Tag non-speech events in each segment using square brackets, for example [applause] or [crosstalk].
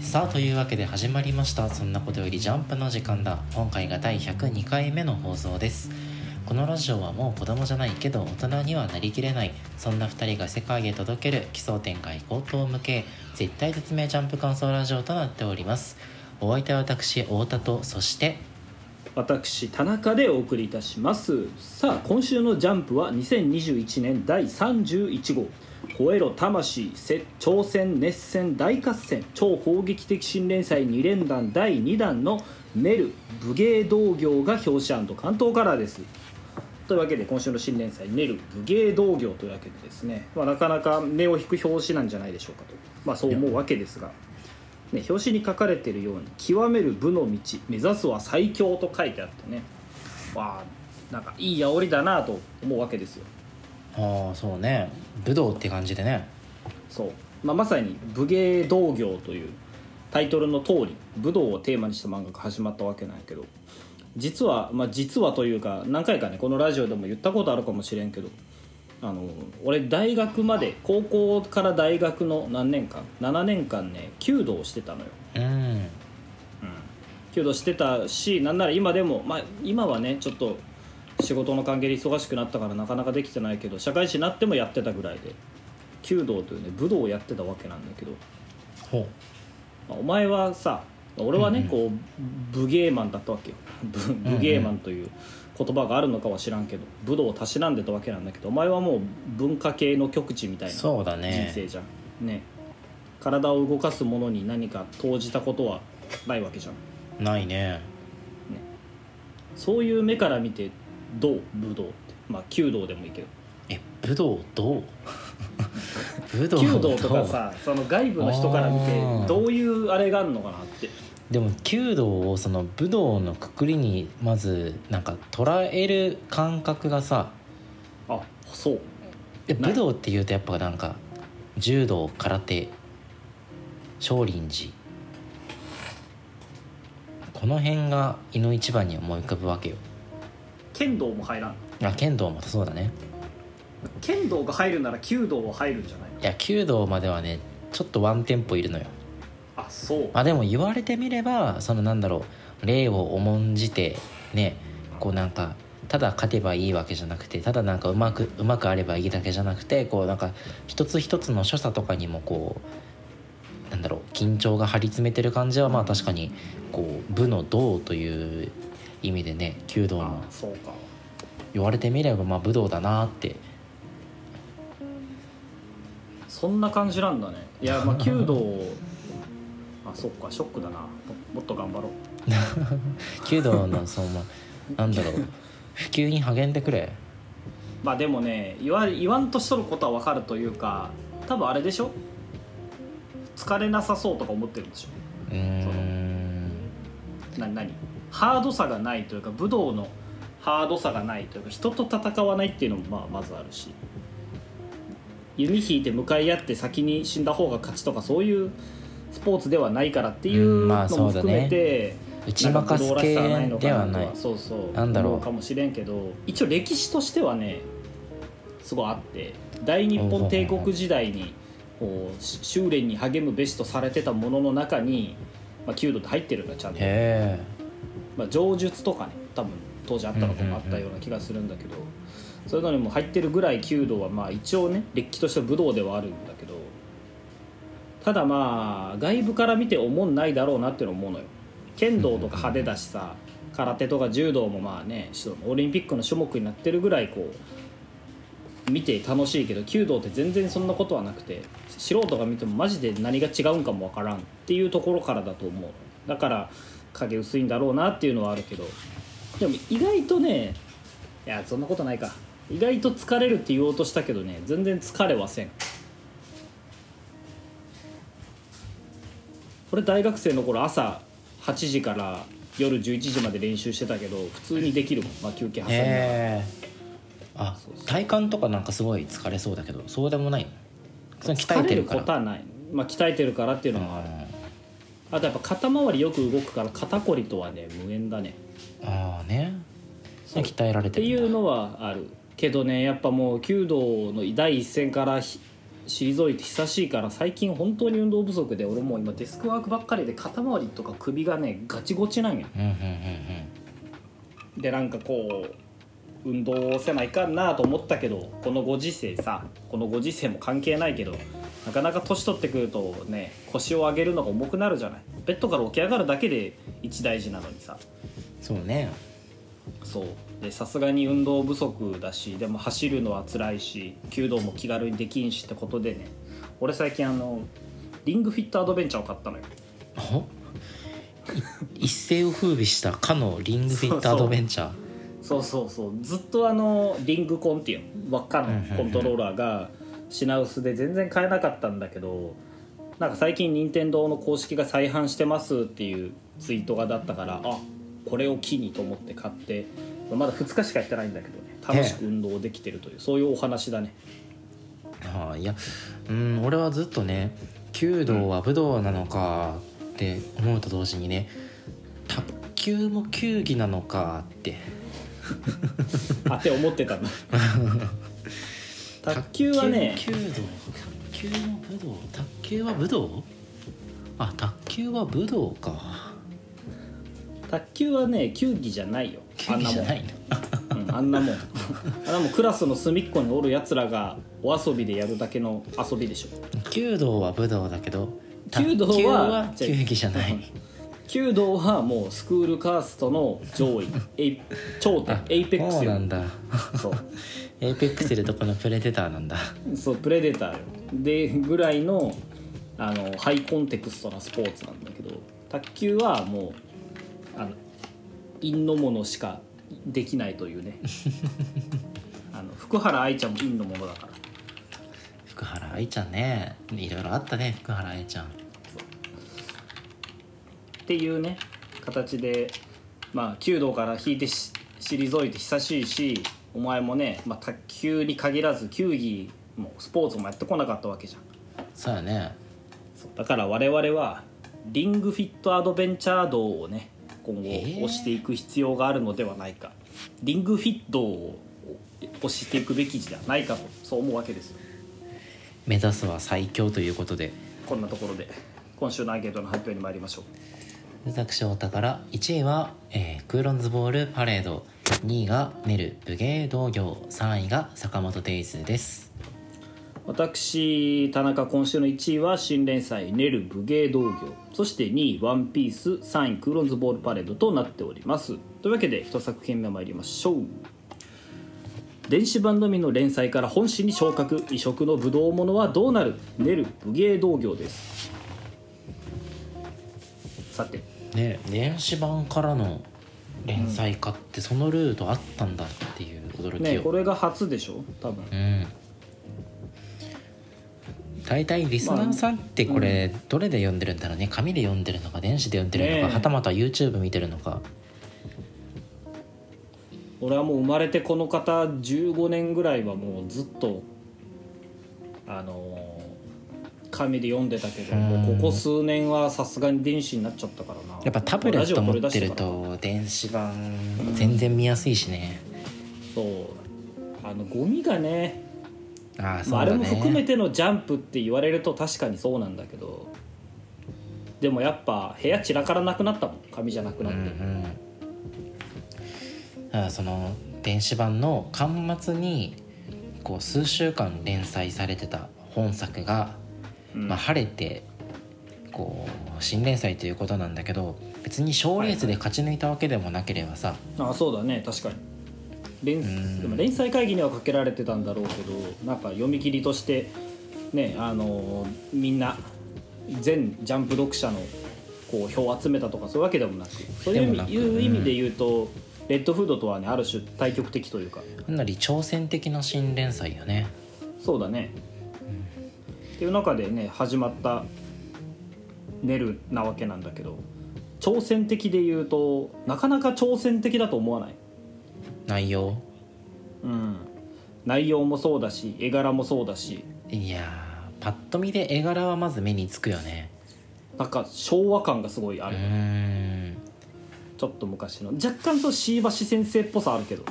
さあというわけで始まりました。そんなことよりジャンプの時間だ。今回が第102回目の放送です。このラジオはもう子供じゃないけど大人にはなりきれない。そんな2人が世界へ届ける奇想天外高等向け絶対絶命ジャンプ感想ラジオとなっております。お相手は私太田とそして私田中でお送りいたします。さあ今週の「ジャンプ」は2021年第31号「吠えろ魂挑戦熱戦大合戦。超攻撃的新連載2連弾第2弾」の「メル武芸道業」が表紙関東カラーです。というわけで今週の新連載「ネル武芸道業」というわけでですね、まあ、なかなか目を引く表紙なんじゃないでしょうかと、まあ、そう思うわけですが。ね、表紙に書かれているように「極める武の道目指すは最強」と書いてあってね。わあなんかいい煽りだなと思うわけですよ。ああそうね。武道って感じでね。そう、まあ、まさに武芸道業というタイトルの通り武道をテーマにした漫画が始まったわけなんやけど。実はまあ実はというか何回かねこのラジオでも言ったことあるかもしれんけどあの俺大学まで高校から大学の何年間？7年間ね弓道をしてたのよ、うん。うん、弓道してたしなんなら今でも、まあ、今はねちょっと仕事の関係で忙しくなったからなかなかできてないけど社会人になってもやってたぐらいで弓道というね武道をやってたわけなんだけど、ほう。まあお前はさ俺はね、うんうんこう武芸マンだったわけよ。武武芸マンという言葉があるのかは知らんけど武道をたしなんでたわけなんだけどお前はもう文化系の極地みたいなそうだね。人生じゃん。ね。体を動かすものに何か投じたことはないわけじゃん。ないね。そういう目から見てどう？武道って。まあ弓道でもいいけど。え武道どう？[laughs] 武道弓道とかさその外部の人から見てどういうあれがあるのかなってでも弓道をその武道のくくりにまずなんか捉える感覚がさあそう。武道っていうとやっぱなんか柔道空手少林寺。この辺が胃の一番に思い浮かぶわけよ。剣道も入らんあ剣道もそうだね。剣道が入るなら弓道は入るんじゃないの？いや弓道まではねちょっとワンテンポいるのよあそう。まあでも言われてみればそのなんだろう礼を重んじてねこうなんかただ勝てばいいわけじゃなくてただなんかうまくうまくあればいいだけじゃなくてこうなんか一つ一つの所作とかにもこうなんだろう緊張が張り詰めてる感じはまあ確かにこう武の道という意味でね弓道あもそうか。言われてみればまあ武道だなって。そんな感じなんだね。いやまあ弓道あそっかショックだな。ももっと頑張ろう。[laughs] 弓道のそのまあなんだろう。普及に励んでくれ。まあでもね言わ言わんとしとることは分かるというか多分あれでしょ？疲れなさそうとか思ってるんでしょ？うーん。な何？ハードさがないというか武道のハードさがないというか人と戦わないっていうのもまあまずあるし。弓引いて向かい合って先に死んだ方が勝ちとかそういうスポーツではないからっていうのも含めて、打ち負かす系ではない。そうそうなんだろう。思かもしれんけど一応歴史としてはねすごいあって大日本帝国時代にこうし修練に励むべしとされてたものの中に、まあ、弓道って入ってるんだちゃんと、まあ、上術とかね多分当時あったのかもあったような気がするんだけど、そういうのにも入ってるぐらい弓道はまあ一応ねれっきとした武道ではあるんだただまあ外部から見て思んないだろうなっていうの思うのよ。剣道とか派手だしさ空手とか柔道もまあねしオリンピックの種目になってるぐらいこう見て楽しいけど弓道って全然そんなことはなくて素人が見てもマジで何が違うんかもわからんっていうところからだと思うだから影薄いんだろうなっていうのはあるけど。でも意外とねいやそんなことないか。意外と疲れるって言おうとしたけどね全然疲れはせん俺大学生の頃朝8時から夜11時まで練習してたけど普通にできるもん、まあ、休憩挟みながら。へえあ体幹とかなんかすごい疲れそうだけどそうでもないそれ鍛えてるか疲れることらはない、まあ、鍛えてるからっていうのもある。あとやっぱ肩周りよく動くから肩こりとはね無縁だね。ああね。鍛えられっててるんだ。いうのはある。けどねやっぱもう弓道の第一線からひ退いて久しいから最近本当に運動不足で俺もう今デスクワークばっかりで肩周りとか首がねガチゴチなんよ。うんうんうんでなんかこう運動せないかんなと思ったけどこのご時世さこのご時世も関係ないけどなかなか年取ってくるとね腰を上げるのが重くなるじゃない。ベッドから起き上がるだけで一大事なのにさ。そうね。そう。でさすがに運動不足だしでも走るのは辛いし弓道も気軽にできんしってことでね。俺最近あのリングフィットアドベンチャーを買ったのよ。一世を風靡したかのリングフィットアドベンチャー？そうそうそう。ずっとあのリングコンっていうの輪っかのコントローラーが品薄で全然買えなかったんだけどなんか最近任天堂の公式が再販してますっていうツイートがだったからあこれを機にと思って買ってまだ2日しかやってないんだけどね。楽しく運動できてるというそういうお話だね。はあいやうん俺はずっとね弓道は武道なのかって思うと同時にね卓球も球技なのかって。[laughs] あって思ってたんだ [laughs] 卓球はね卓球弓道卓球も武道卓球は武道？あ卓球は武道か。卓球はね球技じゃないよ球技じゃないのうん。[laughs] あんなもん。あんなもんクラスの隅っこにおるやつらがお遊びでやるだけの遊びでしょ。弓道は武道だけど弓道はじゃない。弓道はもうスクールカーストの上位。エイ頂点。エイペックスよ。そうなんだ。そう。[laughs] エイペックスでとこのプレデターなんだ。そうプレデターよ。でぐらいのあのハイコンテクストなスポーツなんだけど卓球はもう陰のものしかできないというね。[laughs] あの福原愛ちゃんも陰のものだから。福原愛ちゃんね。いろいろあったね福原愛ちゃん。っていうね形でまあ弓道から引いてし退いて久しいしお前もね、まあ、卓球に限らず球技もスポーツもやってこなかったわけじゃん。そうやね。だから我々はリングフィットアドベンチャー道をね今後えー推していく必要があるのではないか、リングフィットを推していくべきではないかとそう思うわけですよ。目指すは最強ということで。こんなところで今週のアンケートの発表に参りましょう。私太田から1位は、えークーロンズボールパレード。2位がネル武芸道業3位が坂本デイズです私田中今週の1位は新連載「ネル武芸道業」そして2位「ワンピース3位「クーロンズボールパレード」となっております。というわけで一作品目参りましょう。電子版のみの連載から本誌に昇格異色の武道ものはどうなる？ネル武芸道業です。さて。ね電子版からの連載化ってそのルートあったんだっていう驚きよ、ねこれが初でしょ？多分。うん大体リスナーさんってこれどれで読んでるんだろうね？紙で読んでるのか電子で読んでるのか、ねえ。はたまた YouTube 見てるのか。俺はもう生まれてこの方15年ぐらいはもうずっとあのー紙で読んでたけどもうここ数年はさすがに電子になっちゃったからな。やっぱタブレット持ってると電子版全然見やすいしね、そう。あのゴミがねああそまあ、あれも含めてのジャンプって言われると確かにそうなんだけどでもやっぱ部屋散らからなくなったもん紙じゃなくなって、うんうん。あその電子版の巻末にこう数週間連載されてた本作が、うん。まあ、晴れてこう新連載ということなんだけど別に賞レースで勝ち抜いたわけでもなければさ、ああそうだね確かに連ん。でも連載会議にはかけられてたんだろうけどなんか読み切りとしてねあのみんな全ジャンプ読者のこう票を集めたとかそういうわけでもなくそういう意味で言うと、レッドフードとはねある種対極的というか。かなり挑戦的な新連載よね。そうだね、っていう中でね始まったネルなわけなんだけど挑戦的で言うとなかなか挑戦的だと思わない？内容。うん。内容もそうだし絵柄もそうだし。いやーパッと見で絵柄はまず目につくよね。なんか昭和感がすごいあうる、ちょっと昔の。若干そう椎橋先生っぽさあるけど。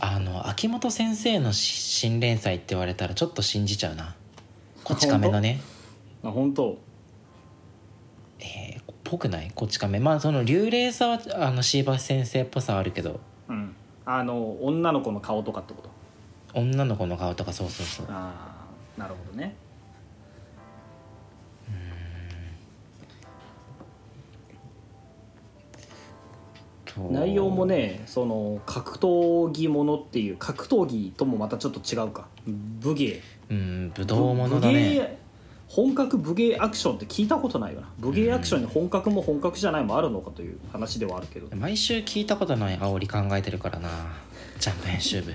あの秋元先生のし新連載って言われたらちょっと信じちゃうな。こち亀のね。あ本当？えー、ぽくない？こち亀。まあその幽霊さはあの椎橋先生っぽさはあるけど。うんあの女の子の顔とかってこと？女の子の顔とかそうそうそう。ああなるほどね。そう内容もねその格闘技ものっていう格闘技ともまたちょっと違うか。武芸。うん武道ものだね本格武芸アクションって聞いたことないよな。武芸アクションに本格も本格じゃないもあるのかという話ではあるけど、毎週聞いたことない煽り考えてるからな。ジャンプ編集部。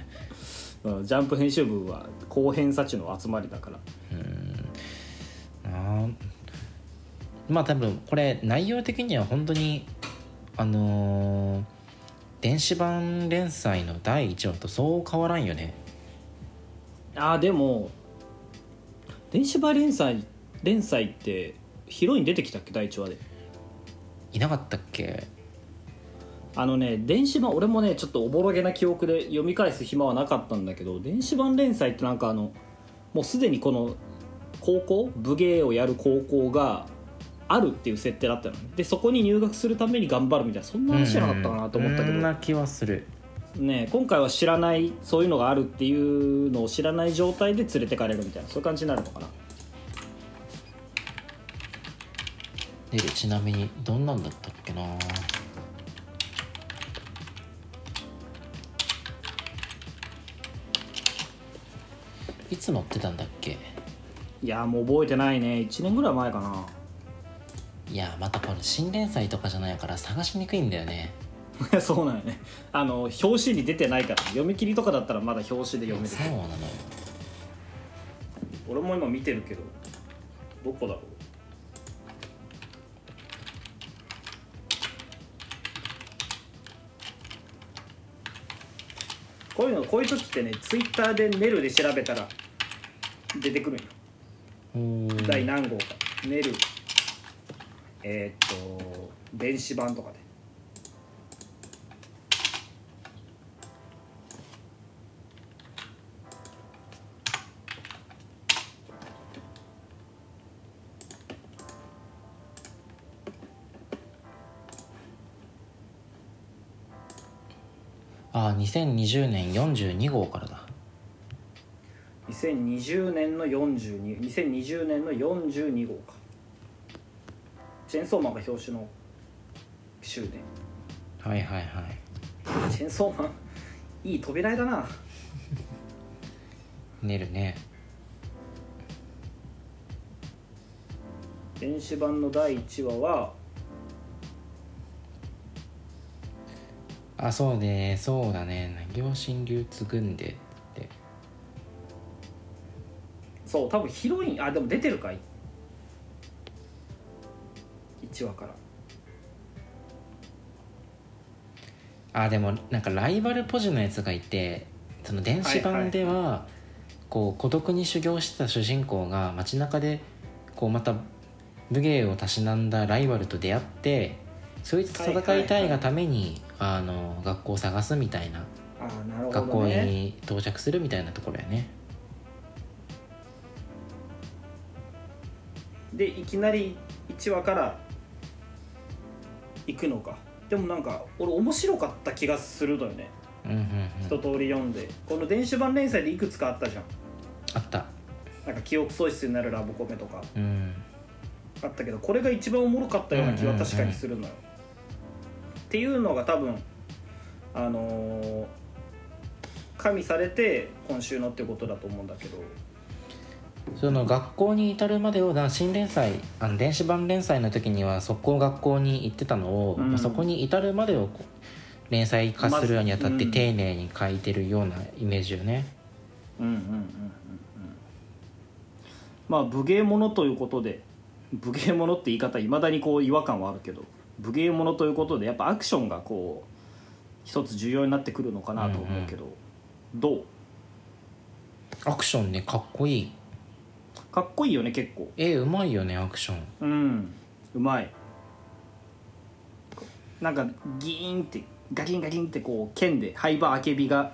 うんジャンプ編集部は高偏差値の集まりだから。あー。まあ多分これ内容的には本当にあのー電子版連載の第1話とそう変わらんよね。あーでも電子版連載連載ってヒロイン出てきたっけ第1話で。いなかったっけ？あのね電子版俺もねちょっとおぼろげな記憶で読み返す暇はなかったんだけど電子版連載ってなんかあのもうすでにこの高校？武芸をやる高校があるっていう設定だったのね。でそこに入学するために頑張るみたいなそんな話じゃなかったかなと思ったけど、うんそんな気はするね今回は知らないそういうのがあるっていうのを知らない状態で連れてかれるみたいなそういう感じになるのかな？でちなみにどんなんだったっけな「いつ載ってたんだっけ？いやもう覚えてないね。1年ぐらい前かな。いやまたこれ新連載とかじゃないから探しにくいんだよね [laughs] そうなんよね。あの表紙に出てないから読み切りとかだったらまだ表紙で読める。そうなのよ。俺も今見てるけどどこだろう。こういうのこういう時ってねツイッターでネルで調べたら出てくるんよ。第何号か。ネル。えーっと電子版とかであ2020年42号からだ。2020年の42 2020年の42号か。チェーンソーマンが表紙の週ではいはいはい。チェーンソーマンいい扉絵だな。寝るね。電子版の第1話はあそうね。そうだね。両親流継ぐんでって。そう多分ヒロインあでも出てるかい？1話から。あでもなんかライバルポジのやつがいてその電子版ではこう孤独に修行してた主人公が街中でこうまた武芸をたしなんだライバルと出会ってそいつと戦いたいがためにあの学校を探すみたいな。ああなるほ学校どねに到着するみたいなところやね。でいきなり1話から行くのか。でもなんか俺面白かった気がするのよね。うんうんうん。一通り読んで。この電子版連載でいくつかあったじゃん。あった。なんか記憶喪失になるラブコメとか。うん。あったけどこれが一番おもろかったような気は確かにするのよ、っていうのが多分あのー加味されて今週のってことだと思うんだけど。その学校に至るまでをな新連載あの電子版連載の時には速攻学校に行ってたのを、うん。まあそこに至るまでを連載化するにあたって丁寧に書いてるようなイメージよね、うんうんうんうんうん。まあ武芸者ということで武芸者って言い方いまだにこう違和感はあるけど武芸者ということでやっぱアクションがこう一つ重要になってくるのかなと思うけど、どう？アクションねかっこいい。かっこいいよね結構。絵うまいよねアクション。うんうまい。なんかギーンってガキンガキンってこう剣で灰場あけびが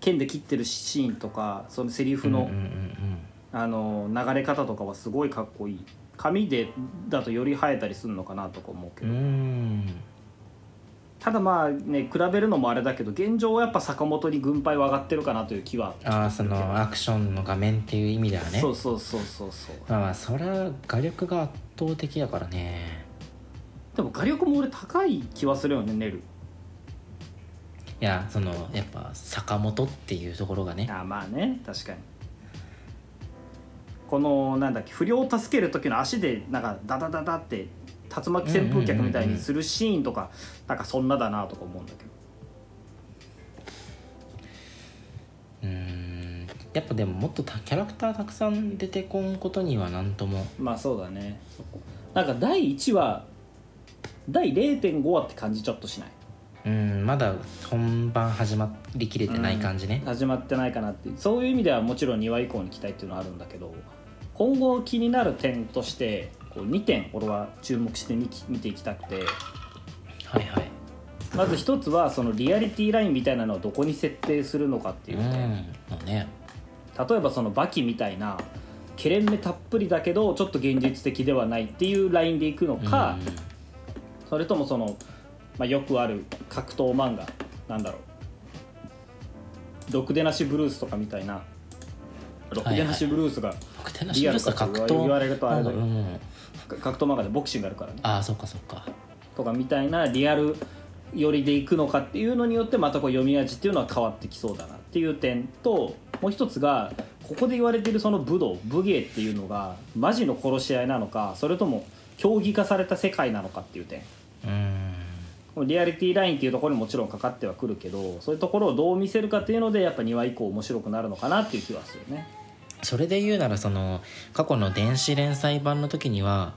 剣で切ってるシーンとかそのセリフのうんうんうん。あの流れ方とかはすごいかっこいい紙でだとより映えたりするのかなとか思うけうど、ん。ただまあね比べるのもあれだけど現状はやっぱ坂本に軍配は上がってるかなという気はああそのアクションの画面っていう意味ではね。そうそうそうそうそう。まあまあそれは画力が圧倒的だからね。でも画力も俺高い気はするよねネル。いやそのやっぱ坂本っていうところがね。あまあね確かにこのなんだっけ不良を助ける時の足でなんかダダダダって竜巻旋風脚みたいにするシーンとかなんかそんなだなとか思うんだけど。うーん。やっぱでももっとたキャラクターたくさん出てこんことには何とも。まあそうだね。なんか第1話第0.5話って感じちょっとしない？うん。まだ本番始まりきれてない感じね、始まってないかなってそういう意味ではもちろん2話以降に期待っていうのはあるんだけど今後気になる点としてこう2点俺は注目して見ていきたくて。はいはい。まず一つはそのリアリティラインみたいなのをどこに設定するのかっていううね。例えばそのバキみたいなケレン目たっぷりだけどちょっと現実的ではないっていうラインでいくのか、それともその、まあ、よくある格闘漫画なんだろう「ろくでなしブルース」とかみたいな「ろくでなしブルース」が僕手なしブルースは格闘言われるとあれだけど。うん格闘漫画でボクシングあるからね。ああそっかそっか。とかみたいなリアル寄りでいくのかっていうのによってまたこう読み味っていうのは変わってきそうだなっていう点ともう一つがここで言われているその武道武芸っていうのがマジの殺し合いなのかそれとも競技化された世界なのかっていう点。うん。リアリティラインっていうところにもちろんかかってはくるけどそういうところをどう見せるかっていうのでやっぱ2話以降面白くなるのかなっていう気はするね。それで言うならその過去の電子連載版の時には、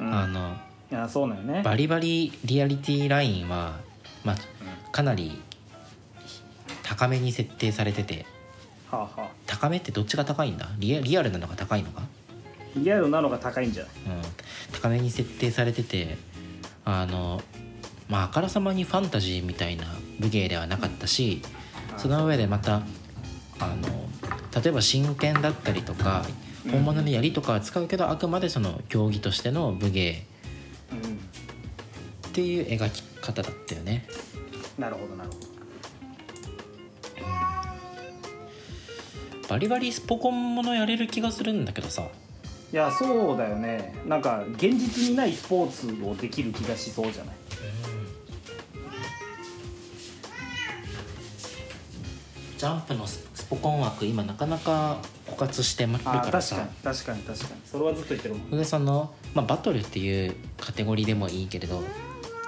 うん、あのいやそうなんよね。バリバリリアリティラインは、まあ、かなり高めに設定されてて。はあはあ。高めってどっちが高いんだ？リアリアルなのが高いのか、リアルなのが高いんじゃない？うん、高めに設定されててあのまああからさまにファンタジーみたいな武芸ではなかったしその上でまたあの例えば真剣だったりとかうん。本物の槍とかは使うけどあくまでその競技としての武芸。うんっていう描き方だったよね。なるほどなるほど。バリバリスポコンものやれる気がするんだけどさ。いやそうだよね。なんか現実にないスポーツをできる気がしそうじゃない？ジャンプのススポコン枠今なかなか枯渇してるあー確からさかに確かに確かに。それはずっと言ってるもん、でその、まあ、バトルっていうカテゴリーでもいいけれど、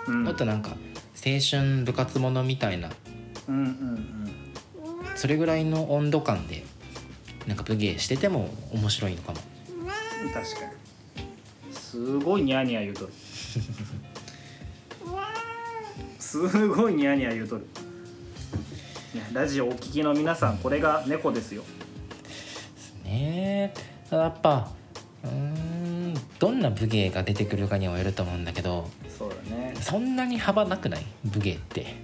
うん、もっとなんか青春部活ものみたいな。うんうんうん。それぐらいの温度感でなんか武芸してても面白いのかも。確かに。すごいニャーニャー言うとる。[laughs] すごいニャーニャー言うとるラジオお聞きの皆さんこれが猫ですよ。ね。えただやっぱうーんどんな武芸が出てくるかにもよると思うんだけどそうだね。そんなに幅なくない？武芸って。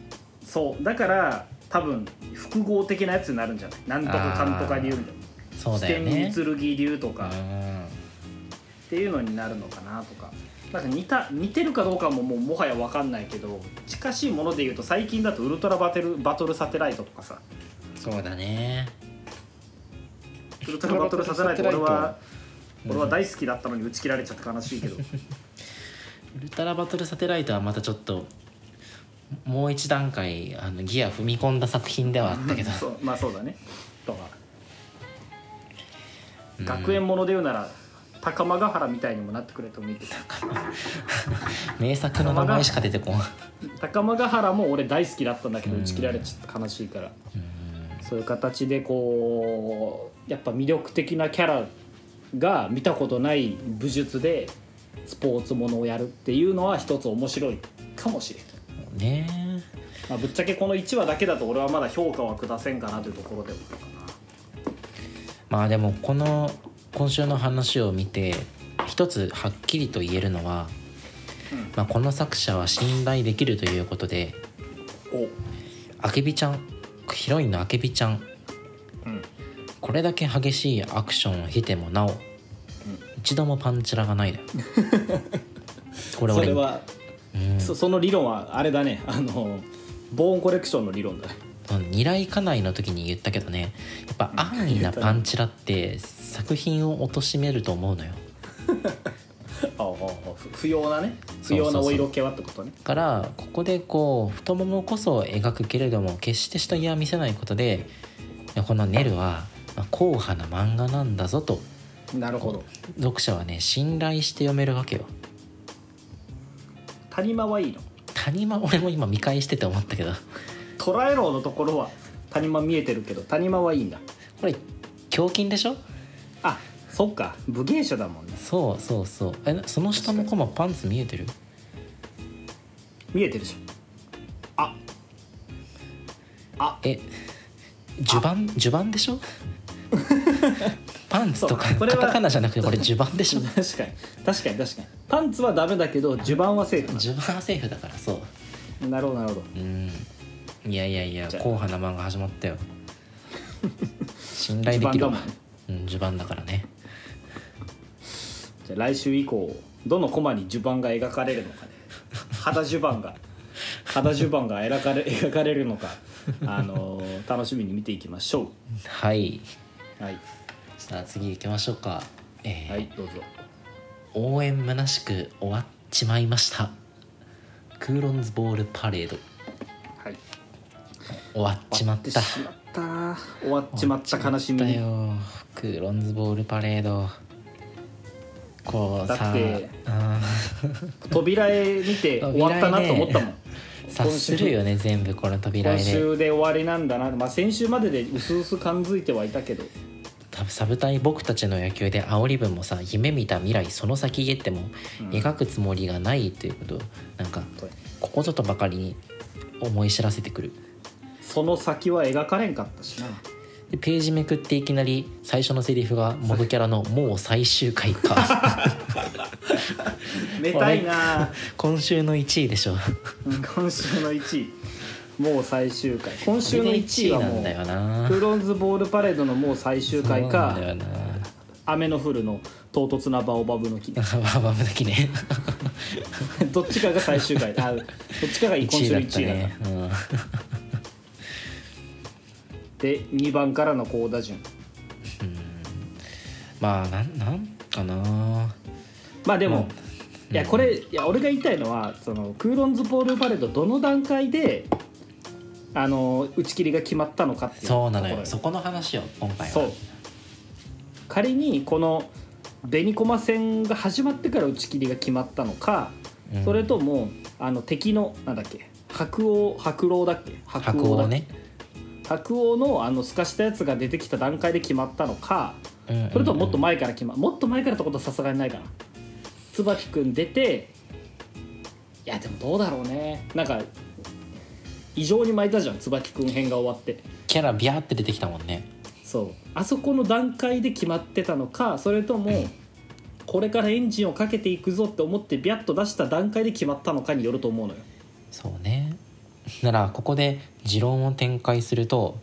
そうだから多分複合的なやつになるんじゃない？なんとかかんとか流みたいな。そうだよね。四天剣流とか。うん。っていうのになるのかなとかなんか似た似てるかどうかももうもはや分かんないけど近しいもので言うと最近だとウルトラバトルバトルサテライトとかさ。そうだね。ウルトラバトルサテライト俺はうん。俺は大好きだったのに打ち切られちゃって悲しいけど。[laughs] ウルトラバトルサテライトはまたちょっともう一段階あのギア踏み込んだ作品ではあったけど。まあそうだね。とかうん。学園もので言うなら高間ヶ原みたいにもなってくれてもいい名作の名前しか出てこん。高間ヶ原も俺大好きだったんだけど打ち切られちゃって悲しいから。うん。そういう形でこうやっぱ魅力的なキャラが見たことない武術でスポーツものをやるっていうのは一つ面白いかもしれない、ねまあ、ぶっちゃけこの1話だけだと俺はまだ評価は下せんかなというところではあるかまあでもこの今週の話を見て一つはっきりと言えるのは、うん。まあ、この作者は信頼できるということでなお。あけびちゃんヒロインのあけびちゃん。うん。これだけ激しいアクションを経てもなお、一度もパンチラがないだよ。[laughs] これ俺それは、うん。そその理論はあれだね。あのボーンコレクションの理論だね。二来家内の時に言ったけどね。やっぱ安易なパンチラって作品を貶めると思うのよ。[laughs] あ不要なね。不要なお色気はってことね。だからここでこう太ももこそ描くけれども決して下着は見せないことでこのネルはまあ硬派な漫画なんだぞと。なるほど。読者はね信頼して読めるわけよ。谷間はいいの？谷間俺も今見返してて思ったけど。トラエローのところは谷間見えてるけど谷間はいいんだ。これ胸筋でしょ？あそっか。武芸者だもんね。そうそうそう。えその下のコマパンツ見えてる？見えてるじゃん。あ。あ。え襦袢襦袢でしょ？[laughs] パンツとかそうこれは。カタカナじゃなくてこれ襦袢でしょ？[laughs] 確かに。確かに確かに。パンツはダメだけど襦袢はセーフ襦袢はセーフだからそう。ななるほどなるほど。うん。いやいやいや硬派な漫画始まったよ。信頼できるわうん襦袢だからね。じゃあ来週以降どのコマに襦袢が描かれるのかね。肌襦袢が。肌襦袢が描かれ [laughs] 描かれるのか。あのー楽しみに見ていきましょはい。うはい。さあ次行きましょうか。えーはいどうぞ。応援虚しく終わっちまいました。クーロンズボールパレード。はい。終わっちまっ終わってしまった終わっちまった悲しみ。よ。クーロンズボールパレード。こうさだってあ [laughs] 扉絵見て [laughs] 終わったなと思ったもん。ー察するよね全部この扉今絵で。週で終わりなんだな、まあ、先週まででうすうす感づいてはいたけど。多分サブタイ僕たちの野球で煽り文もさ夢見た未来その先へってもうん。描くつもりがないということをなんかここぞとばかりに思い知らせてくるその先は描かれんかったしな。でページめくっていきなり最初のセリフがモブキャラの「もう最終回か。[laughs] めたいな。今週の1位でしょ。うん今週の1位。もう最終回。今週の1位はもうクーロンズボールパレードのもう最終回か雨の降るの唐突なバオバブの木。[laughs] ババブだけね。[laughs] どっちかが最終回。あどっちかが今1位週のだった1位だからね、うんで2番からの高打順。まあなんなんかな。まあでも、うん。いやこれいや俺が言いたいのはそのクーロンズボールパレードどの段階であの打ち切りが決まったのかっていうそうなのよ。そこの話よ今回は。そう。仮にこの紅駒戦が始まってから打ち切りが決まったのか、うん。それともあの敵のなんだっけ白王白狼だっけ白だっけ王ね白王のあの透かしたやつが出てきた段階で決まったのかそれとももっと前から決まもっと前からってことはさすがにないかな。椿くん出ていやでもどうだろうね。なんか異常に巻いたじゃん椿くん編が終わって。キャラビャーって出てきたもんね。そう。あそこの段階で決まってたのかそれともこれからエンジンをかけていくぞって思ってビャッと出した段階で決まったのかによると思うのよ、そうねならここで持論を展開すると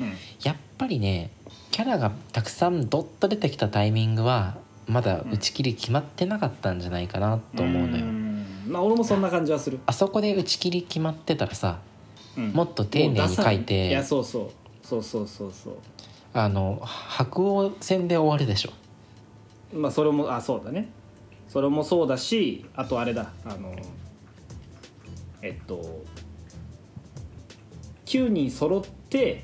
うん、やっぱりねキャラがたくさんドッと出てきたタイミングはまだ打ち切り決まってなかったんじゃないかなと思うのよ、ん。まあ俺もそんな感じはする、あそこで打ち切り決まってたらさうん。もっと丁寧に書いていいやそうそう。そうそうそうそうあの白王戦で終わるでしょ。まあそれもあそうだね。それもそうだしあとあれだ。あのえっと9人揃って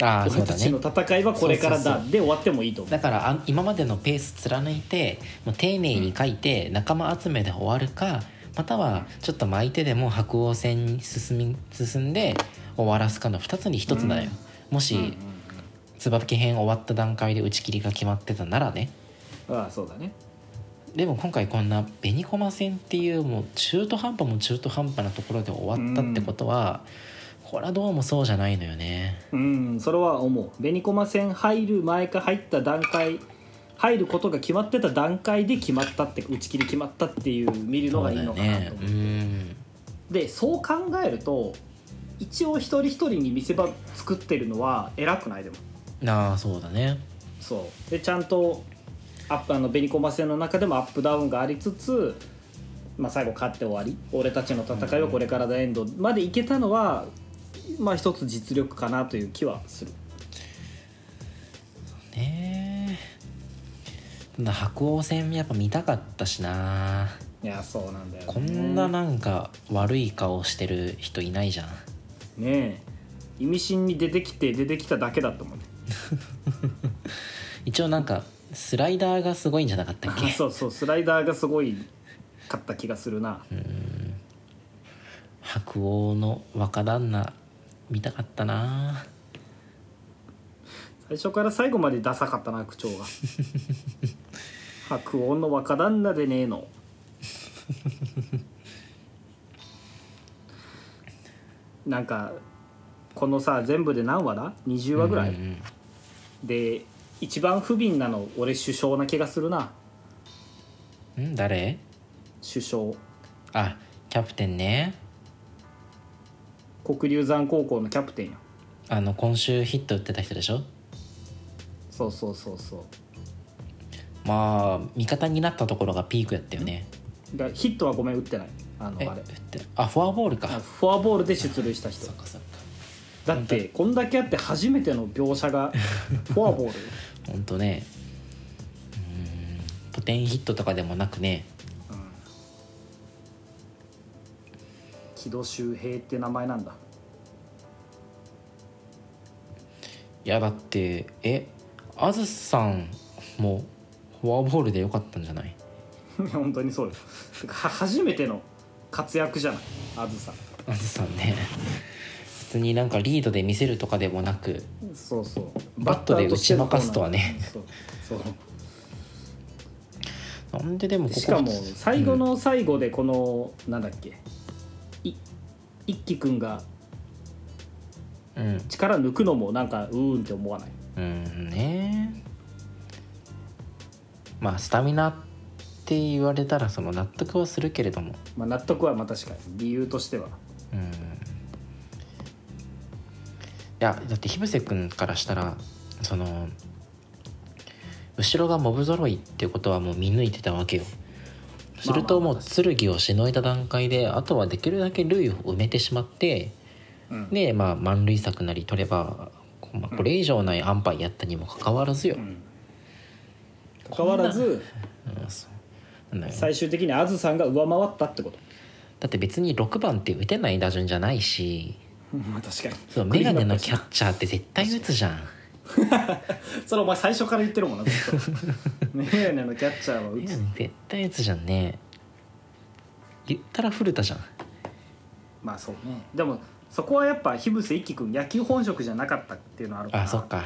あ俺たちのね戦いはこれからだ。で終わってもいいと。思うだからあ今までのペース貫いてもう丁寧に書いて仲間集めで終わるかまたはちょっと巻いてでも白王戦に進み進んで終わらすかの2つに1つだよ、もし、うんうん。椿編終わった段階で打ち切りが決まってたならね。うんああそうだね。でも今回こんな紅駒戦っていうもう中途半端も中途半端なところで終わったってことは、これはどうもそうじゃないのよね。うんそれは思う。紅駒戦入る前か入った段階入ることが決まってた段階で決まったって打ち切り決まったっていう見るのがいいのかなと思う。うん。でそう考えると一応一人一人に見せ場作ってるのは偉くないでも。ああそうだね。そう。でちゃんとアップあのベニコマ戦の中でもアップダウンがありつつ、まあ、最後勝って終わり。俺たちの戦いはこれからだエンドまでいけたのは、まあ一つ実力かなという気はする。ねえ。白鸚戦やっぱ見たかったしな。いやそうなんだよ、ね、こんななんか悪い顔してる人いないじゃん。ねえ。意味深に出てきて出てきただけだったもんね。[laughs] 一応なんかスライダーがすごいんじゃなかったっけ？[laughs] そうそうスライダーがすごいかった気がするな、白鸚の若旦那見たかったな。最初から最後までダサかったな口調が。[laughs] 白鸚の若旦那でねえの。なんかこのさ全部で何話だ？20話ぐらい、うんうんで一番不憫なの俺首相な気がするな。うん？誰？首相。あキャプテンね黒龍山高校のキャプテンや。あの今週ヒット打ってた人でしょ？そうそうそうそう。まあ味方になったところがピークやったよね。だヒットはごめん打ってない。あのえあれ。打ってあフォアボールか。あフォアボールで出塁した人。そっかそっか。だってこんだけあって初めての描写が [laughs] フォアボール。ほんとね。うんポテンヒットとかでもなくね木戸周平って名前なんだ。いやだってえあずさんもフォアボールでよかったんじゃない？[laughs] 本当にそうよ。て [laughs] かは初めての活躍じゃない？あずさあずさんね。別になんかリードで見せるとかでもなくそうそう。バットで打ち負かすとはね。そう。そう。なんででもここしかも最後の最後でこの、なんだっけ？い一輝くんがうん。力抜くのもなんかうーんって思わない？うんねまあスタミナって言われたらその納得はするけれども。まあ納得はまあ確かに。理由としては。うん。いやだって広瀬君からしたらその後ろがモブ揃いってことはもう見抜いてたわけよするともう剣をしのいだ段階であとはできるだけ塁を埋めてしまってうん。でまあ満塁策なり取れば、こまあこれ以上ない安牌やったにもかかわらずよ、うん。関わらずうん最終的にあずさんが上回ったってこと？だって別に6番って打てない打順じゃないし。[laughs] まあ確かに。そうメガネのキャッチャーって絶対打つじゃん [laughs] それお前最初から言ってるもんな。ずっとメガネのキャッチャーは打つ。絶対打つじゃんね。言ったら古田じゃん。まあそうね。でもそこはやっぱ樋口一輝君野球本職じゃなかったっていうのはあるから。あそっか。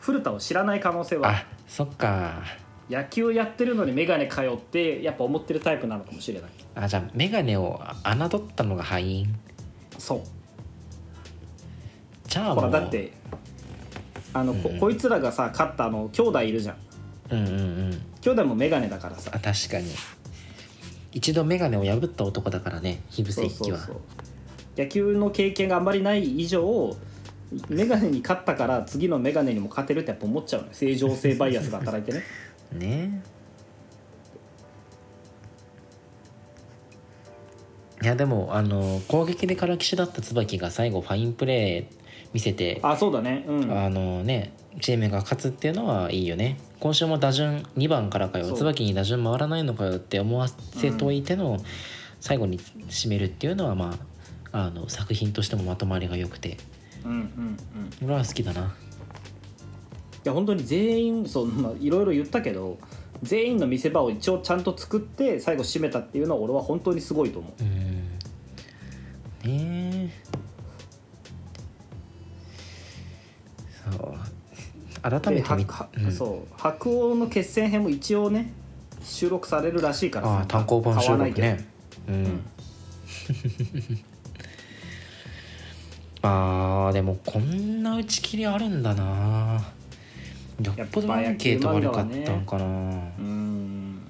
古田を知らない可能性は。あそっか。野球やってるのに眼鏡通ってやっぱ思ってるタイプなのかもしれない。あじゃあメガネを侮ったのが敗因？そう。じゃあほもうらだってあの、こうん。こいつらがさ勝ったあの兄弟いるじゃん。うんうんうん。兄弟も眼鏡だからさ。あ確かに。一度メガネを破った男だからね樋口一輝は。野球の経験があんまりない以上眼鏡に勝ったから次の眼鏡にも勝てるってやっぱ思っちゃうのよ。正常性バイアスが働いてね。[laughs] ね。いやでもあの攻撃でからきしだった椿が最後ファインプレー見せてあそうだね。うん。あのねチームが勝つっていうのはいいよね。今週も打順2番からかよ。椿に打順回らないのかよって思わせといての最後に締めるっていうのはまああの作品としてもまとまりが良くて。うんうんうん。い俺は好きだな。や本当に全員そうまあいろいろ言ったけど全員の見せ場を一応ちゃんと作って最後締めたっていうのは俺は本当にすごいと思う。うん。ねえ改めでてうん。そう。白鸚の決戦編も一応ね収録されるらしいからああ単行本収買わないけど。録ね。うん、[laughs] あーでもこんな打ち切りあるんだな。よっぽどアンケート悪かったんかな、うん。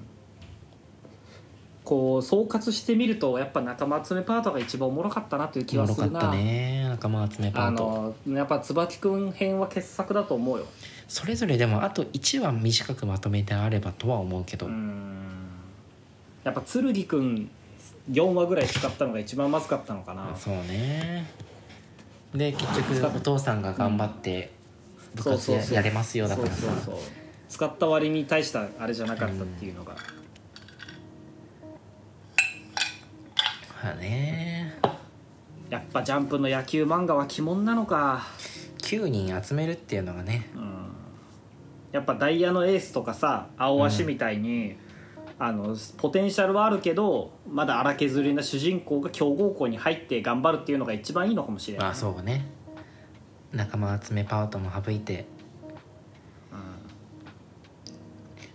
こう総括してみるとやっぱ仲間集めパートが一番おもろかったなという気おもはするな。ろかったね仲間集めパあートのやっぱ椿くん編は傑作だと思うよ。それぞれでもあと1話短くまとめてあればとは思うけど、うん。やっぱ剣くん4話ぐらい使ったのが一番まずかったのかな。そうね。で結局お父さんが頑張って部活そうそうそう。ややれますよだからさ。そうそうそう。使った割に大したあれじゃなかったっていうのが、はねやっぱジャンプの野球漫画は鬼門なのか。9人集めるっていうのがね。うん。やっぱダイヤのエースとかさ青足みたいに、あのポテンシャルはあるけどまだ荒削りな主人公が強豪校に入って頑張るっていうのが一番いいのかもしれない、まあそうね。仲間集めパートも省いて。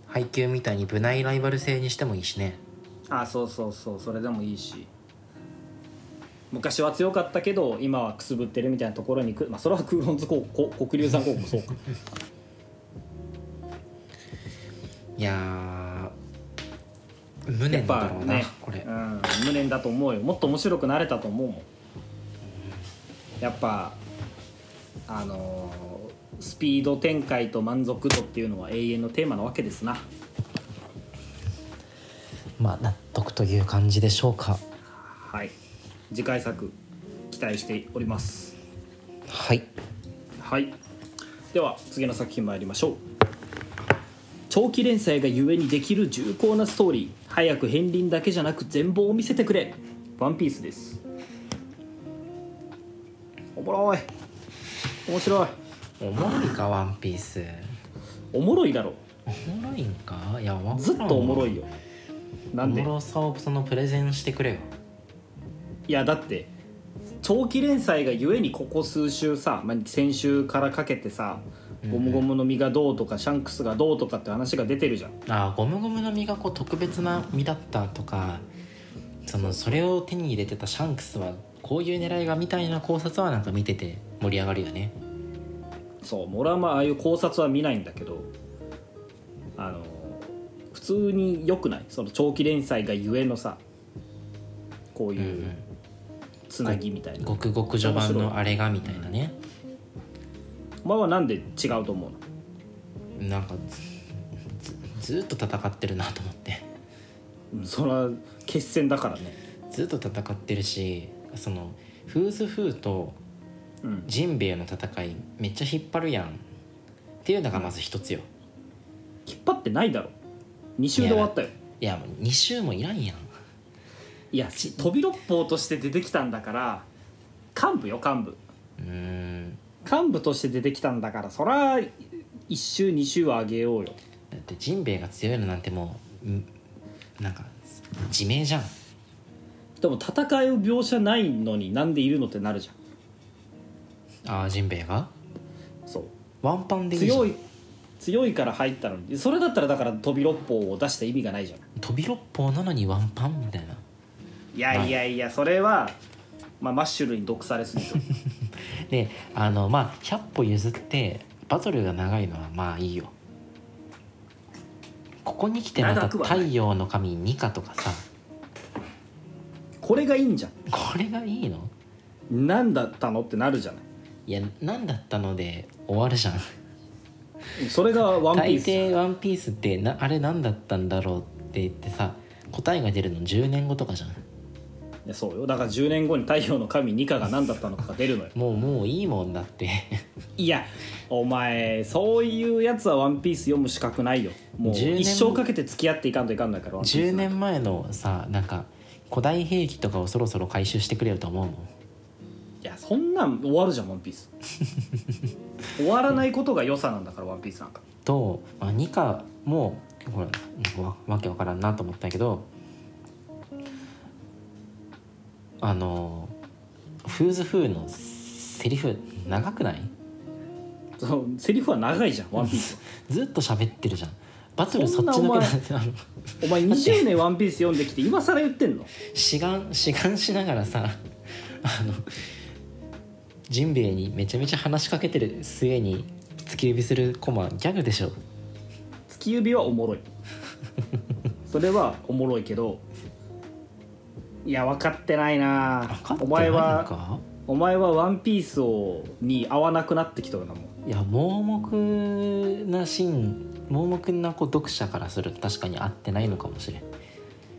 配給みたいに部内ライバル制にしてもいいしね。あそうそうそう。それでもいいし昔は強かったけど今はくすぶってるみたいなところにく、まあ、それはクーロンズ高校こ黒龍山高校そうか。[laughs] いやー無念だろうな、これ。うん、無念だと思うよ。もっと面白くなれたと思うもん。やっぱあのースピード展開と満足度っていうのは永遠のテーマなわけですな。まあ納得という感じでしょうか。はい次回作期待しております。はい。はい。では次の作品参りましょう。長期連載がゆえにできる重厚なストーリー。早く片鱗だけじゃなく全貌を見せてくれ。ワンピースです。おもろい。面白い。おもろいかワンピース。おもろいだろ。おもろいんか？いやずっとおもろいよ。なんで？おもろさをそのプレゼンしてくれよいやだって長期連載がゆえにここ数週さ、まあ、先週からかけてさゴムゴムの実がどうとかシャンクスがどうとかって話が出てるじゃん。あーゴムゴムの実がこう特別な実だったとかそのそれを手に入れてたシャンクスはこういう狙いがみたいな考察はなんか見てて盛り上がるよね。そう俺はまあああいう考察は見ないんだけどあの普通に良くない？その長期連載がゆえのさこううんういうんつなぎみたいな、ごくごく序盤のあれがみたいなね。お前はなんで違うと思うの？なんかずずずっと戦ってるなと思って。うんそれは決戦だからね。ずっと戦ってるしそのフーズフーとうん。ジンベエの戦いめっちゃ引っ張るやん。っていうのがまず一つよ。引っ張ってないだろ。2週で終わったよ。いやもう2週もいらんやんいやし飛び六法として出てきたんだから幹部よ幹部。うーん。幹部として出てきたんだからそら1週2週はあげようよ。だってジンベエが強いのなんてもうんなんか自明じゃん。でも戦う描写ないのになんでいるのってなるじゃん。ああジンベエが？そう。ワンパンでいいじゃん。強い強いから入ったのに。それだったらだから飛び六法を出した意味がないじゃん。飛び六方なのにワンパンみたいない。やいやいやそれは、まあ、マッシュルに毒されすぎと。[laughs] であのまあ100歩譲ってバトルが長いのはまあいいよ。ここに来てまた太陽の神ニカとかさ。これがいいんじゃこれがいいの？ん何だったのってなるじゃない。いや何だったので終わるじゃん。それがワンピ大ース。抵ワンピースってなあれ何だったんだろうって言ってさ答えが出るの10年後とかじゃん。いやそうよ。だから10年後に太陽の神ニカが何だったのかが出るのよ。[laughs] もうもういいもんだって。いやお前そういうやつはワンピース読む資格ないよ。もう10年一生かけて付き合っていかんといかんのやからワンピース10年前のさなんか古代兵器とかをそろそろ回収してくれると思うもん。いやそんなん終わるじゃんワンピース。[laughs] 終わらないことが良さなんだからワンピースなんか。と、まあ、ニカもほらわわけわからんなと思ったけどあのフーズフーのセリフ長くない？そうセリフは長いじゃんワンピース。はずっと喋ってるじゃん。バトルそっちのけお前 [laughs] なんてお前20年ワンピース読んできて今更言ってんの？志願志願しながらさあのジンベエにめちゃめちゃ話しかけてる末に突き指するコマギャグでしょ。突き指はおもろい。それはおもろいけどいや分かってないな。お前はかお前はワンピースをに合わなくなってきとるなもんいや盲目なシーン盲目なこう読者からすると確かに合ってないのかもしれん。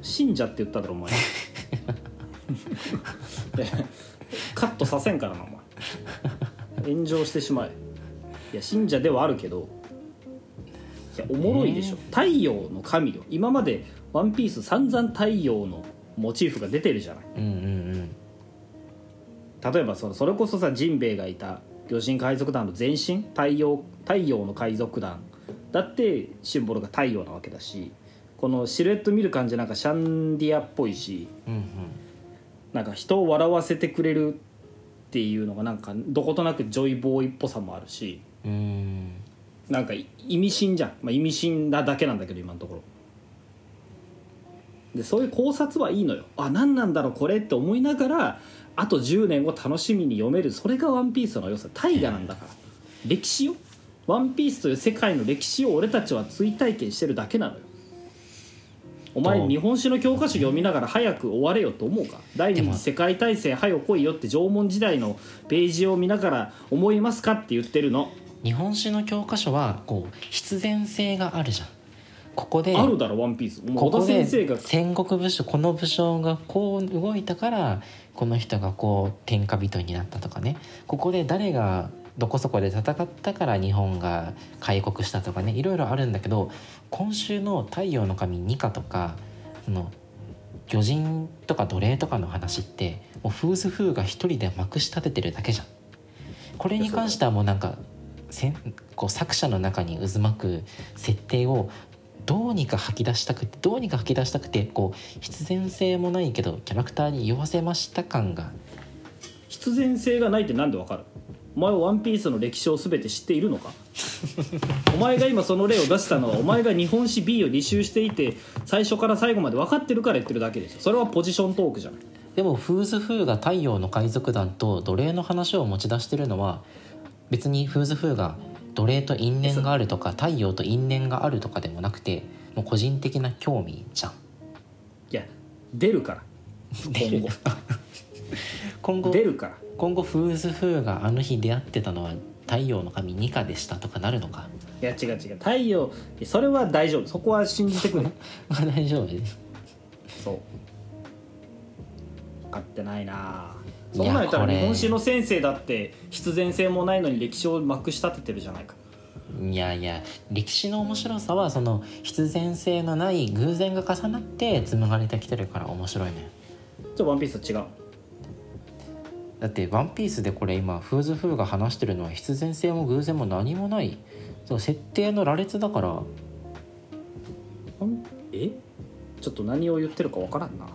信者って言っただろお前。[laughs] でカットさせんからなお前。炎上してしまえ。いや信者ではあるけどいやおもろいでしょ、ね太陽の神よ。今まで「ワンピース散々太陽のモチーフが出てるじゃない。うんうん例えばそのそれこそさジンベエがいた魚人海賊団の前身？太陽太陽の海賊団。だってシンボルが太陽なわけだしこのシルエット見る感じなんかシャンディアっぽいしうんうん。なんか人を笑わせてくれるっていうのがなんかどことなくジョイボーイっぽさもあるしうんうん。なんか意味深じゃん、まあ、意味深なだけなんだけど今のところでそういう考察はいいのよ。あ何なんだろうこれって思いながらあと10年後楽しみに読める。それが「ワンピースの良さ。大河なんだから。歴史よ「ワンピースという世界の歴史を俺たちは追体験してるだけなのよ。お前と。日本史の教科書読みながら早く終われよと思うか？第二次世界大戦早よ来いよって縄文時代のページを見ながら思いますかって言ってるの。日本史の教科書はこう必然性があるじゃんここであるだろワンピース。ここで先生が。戦国武将この武将がこう動いたからこの人がこう天下人になったとかね。ここで誰がどこそこで戦ったから日本が開国したとかね。いろいろあるんだけど今週の「太陽の神ニカ」とかその魚人とか奴隷とかの話ってもうフーズフーが一人でまくし立ててるだけじゃん。これに関してはもうなんかせんこう作者の中に渦巻く設定をどうにか吐き出したくてどうにか吐き出したくてこう必然性もないけどキャラクターに酔わせました感が。必然性がないってなんでわかる？お前はワンピースの歴史を全て知っているのか？[laughs] お前が今その例を出したのはお前が日本史 B を履修していて最初から最後まで分かってるから言ってるだけですよそれはポジショントークじゃない。でもフーズフーが太陽の海賊団と奴隷の話を持ち出してるのは別にフーズフーが奴隷と因縁があるとか太陽と因縁があるとかでもなくてもう個人的な興味じゃん。いや出るから。今後。今後出るから。今後フーズフーがあの日出会ってたのは太陽の神ニカでしたとかなるのか？いや違う違う。太陽それは大丈夫。そこは信じてくれ。[laughs] まあ大丈夫です。そう。分かってないなそんなん言ったら日本史の先生だって必然性もないのに歴史をまくし立ててるじゃないか。いやいや歴史の面白さはその必然性のない偶然が重なって紡がれてきてるから面白いね。じゃあワンピースと違う？だって「ワンピースでこれ今フーズフーが話してるのは必然性も偶然も何もない。そう設定の羅列だから。え？ちょっと何を言ってるか分からんな [laughs]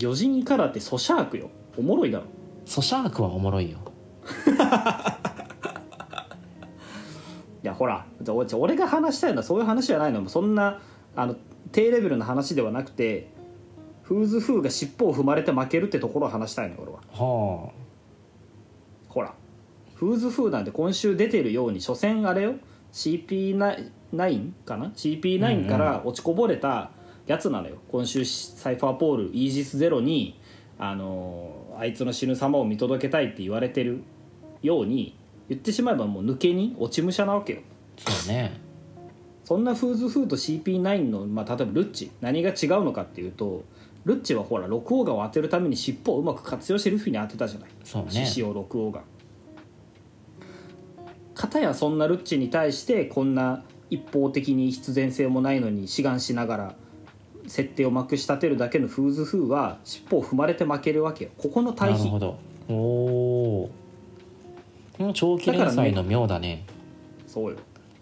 魚人空手ソシャークよ。おもろいだろ。ソシャークはおもろいよ。[laughs] いやほらじゃあ俺俺が話したいのはそういう話じゃないの。そんなあの低レベルの話ではなくてフーズフーが尻尾を踏まれて負けるってところを話したいの俺は。はほらフーズフーなんて今週出てるように所詮あれよ。CP9 かな？CP9 から落ちこぼれたやつなのよ、今週サイファーポールイージスゼロにあのーあいつの死ぬ様を見届けたいって言われてるように言ってしまえばもう抜けに落ち武者なわけよ。あそうね。そんなフーズフーと CP9 の、まあ、例えばルッチ何が違うのかっていうとルッチはほら六王ガを当てるために尻尾をうまく活用してルフィに当てたじゃない。そうね。獅子王六王が。片やそんなルッチに対してこんな一方的に必然性もないのに志願しながら設定をまくし立てるだけのフーズフーは尻尾を踏まれて負けるわけよ。ここの対比。なるほど。おおこの長期連載の妙だね。そうよ。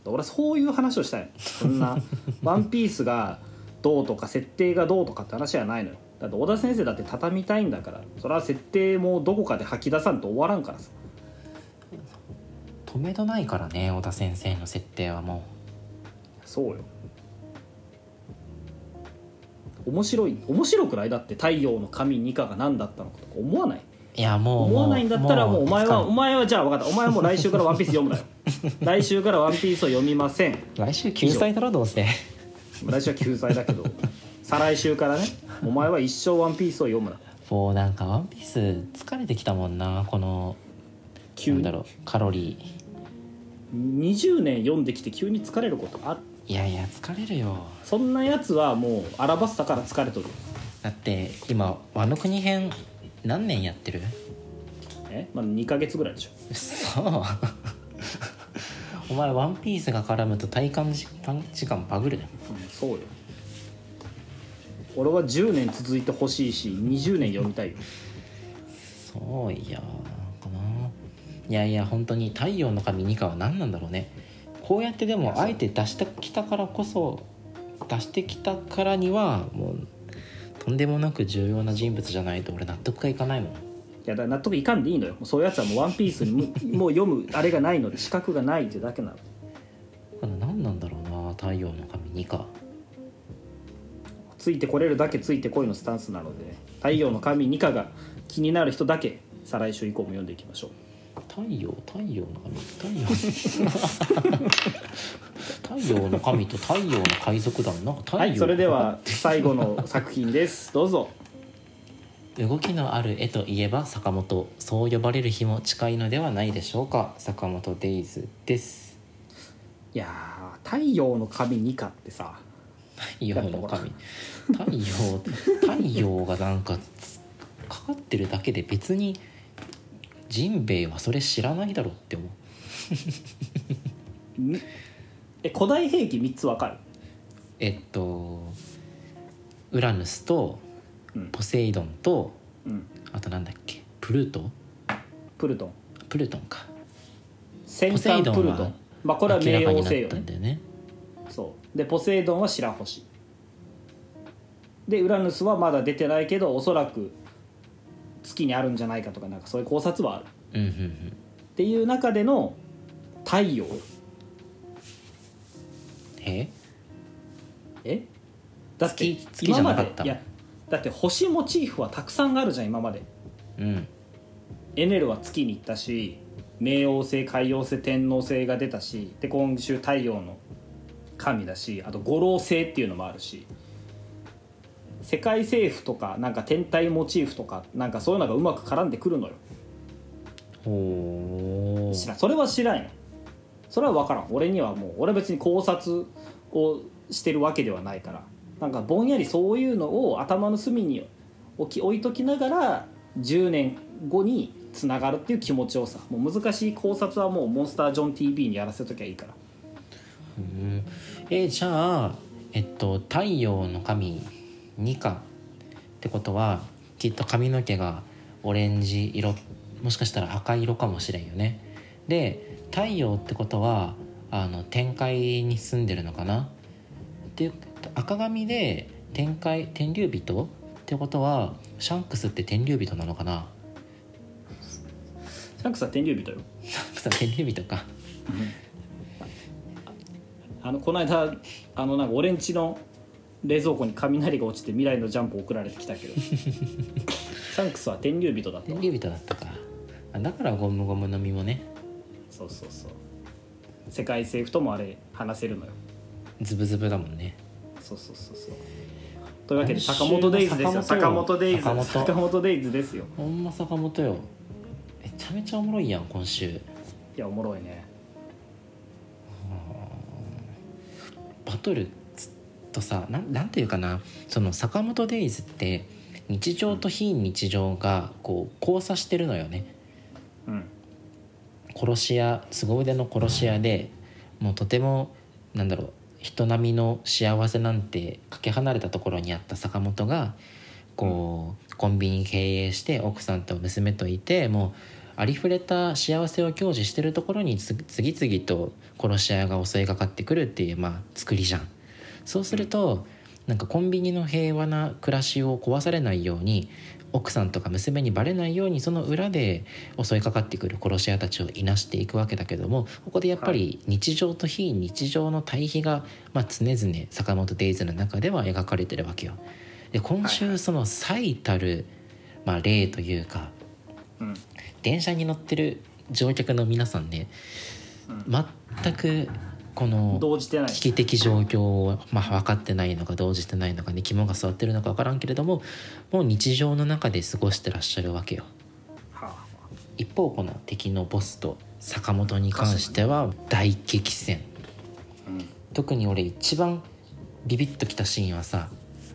俺はそういう話をしたいの。そんな「[laughs] ワンピースがどうとか設定がどうとかって話はないのよ。だって小田先生だって畳みたいんだから。それは設定もどこかで吐き出さんと終わらんからさ。止めどないからね小田先生の設定はもそうよ面白い面白くない？だって太陽の神ニカが何だったのかとか思わない？ういやもう思わないんだったらもうお前はお前前はじゃあ分かった。お前はもう来週からワンピース読むなよ。[laughs] 来週からワンピースを読みません。来週救済だろどうせ。来週は救済だけど。再来週からね。お前は一生ワンピースを読むな。もうなんか「ワンピース疲れてきたもんなこの急だろうカロリ20年読んできて急に疲れることある？ーいやいや疲れるよ。そんなやつはもうアラバスタから疲れとる。だって今「ワノ国編」何年やってる？え？まあ2ヶ月ぐらいでしょ。そう [laughs] お前「ワンピースが絡むと体感時間時間バグるうんそうよ。俺は10年続いてほしいし20年読みたいよ。そういやかないやいや本当に太陽の神ニカは何なんだろうねこうやってでもあえて出してきたからこそ出してきたからにはもうとんでもなく重要な人物じゃないと俺納得がいかないもん。いやだ納得いかんでいいのよ。そういうやつはもう「ワンピースにも [laughs] もう読むあれがないので資格がないってだけなの。だから何なんだろうな太陽の神ニカついてこれるだけついてこいのスタンスなので太陽の神ニカが気になる人だけ再来週以降も読んでいきましょう太陽太陽の神太陽太陽の神と太陽の海賊団。なんか太陽はいそれでは最後の作品です。どうぞ。動きのある絵といえば坂本そう呼ばれる日も近いのではないでしょうか。坂本デイズです。いやー太陽の神ニカってさ。太陽の神。太陽太陽がなんかつかかってるだけで別にジンベエはそれ知らないだろうって思う。ん [laughs] え古代兵器3つわかる？えっとウラヌスとうん。ポセイドンとうん。あとなんだっけ？プルートプルトン。プルトンか。先ポセイ端ドンはプルトンまあこれは冥王星よね。ね。そう。でポセイドンは白星。でウラヌスはまだ出てないけどおそらく月にあるんじゃないかとかなんかそういう考察はある。っうんうんうん。ていう中での太陽。え？え？だって今までいやだって星モチーフはたくさんあるじゃん今まで。うん。エネルは月に行ったし冥王星海王星天王星が出たしで今週太陽の神だしあと五老星っていうのもあるし世界政府とかなんか天体モチーフとかなんかそういうのがうまく絡んでくるのよ。ほ知らん。それは知らんよ。それは分からん俺にはもう俺は別に考察をしてるわけではないから。なんかぼんやりそういうのを頭の隅に置き置いときながら10年後につながるっていう気持ちをさ。もう難しい考察はもうモンスタージョン TV にやらせときゃいいから。うんえーじゃあえっと太陽の神ニカってことはきっと髪の毛がオレンジ色もしかしたら赤色かもしれんよね。で太陽ってことはあの天界に住んでるのかな。で赤髪で天界天竜人？ってことはシャンクスって天竜人なのかな？シャンクスは天竜人よ。シャンクスは天竜人か。あのこの間あのなんか俺んちの冷蔵庫に雷が落ちて未来のジャンプ送られてきたけど。[laughs] シャンクスは天竜人だったわ。天竜人だったか。あだからゴムゴムの実もね。そうそうそう。世界政府ともあれ話せるのよ。ズブズブだもんね。そうそうそうそう。というわけで坂本デイズですよ。坂坂本本デイズ。坂本デイズですよ。ほんま坂本よ。めちゃめちゃおもろいやん今週。いやおもろいね。バトルとさなんなんていうかなその坂本デイズって日常と非日常がこう交差してるのよねうん殺し屋凄腕の殺し屋でもうとてもなんだろう人並みの幸せなんてかけ離れたところにあった坂本がこうコンビニ経営して奥さんと娘といてもうありふれた幸せを享受してるところにつ次々と殺し屋が襲いかかってくるっていうまあ作りじゃん。そうするとなんかコンビニの平和な暮らしを壊されないように奥さんとか娘にバレないようにその裏で襲いかかってくる殺し屋たちをいなしていくわけだけどもここでやっぱり日常と非日常の対比が、まあ、常々坂本デイズの中では描かれてるわけよ。で今はい週その最たる、まあ、例というかうん。電車に乗ってる乗客の皆さんねうん。全くこの危機的状況を、まあ、分かってないのか動じてないのかに肝が据わってるのか分からんけれどももう日常の中で過ごしてらっしゃるわけよ。はあ一方この敵のボスと坂本に関しては大激戦。うん。特に俺一番ビビッときたシーンはさ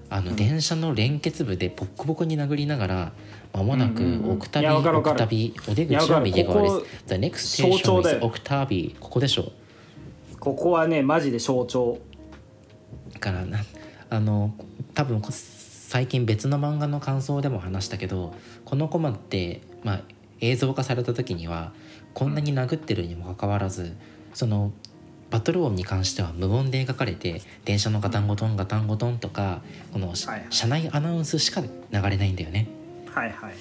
あのうん。電車の連結部でボッコボコに殴りながら間もなくオクタビオクタビお出口は右側です The next 象 station is よオクタビここでしょここはねマジで象徴だからなあの多分こ最近別の漫画の感想でも話したけどこのコマって、まあ、映像化された時にはこんなに殴ってるにもかかわらずそのバトル音に関しては無音で描かれて電車のガタンゴトンガタンゴトンとかこの車内アナウンスしか流れないんだよね。はいはいはい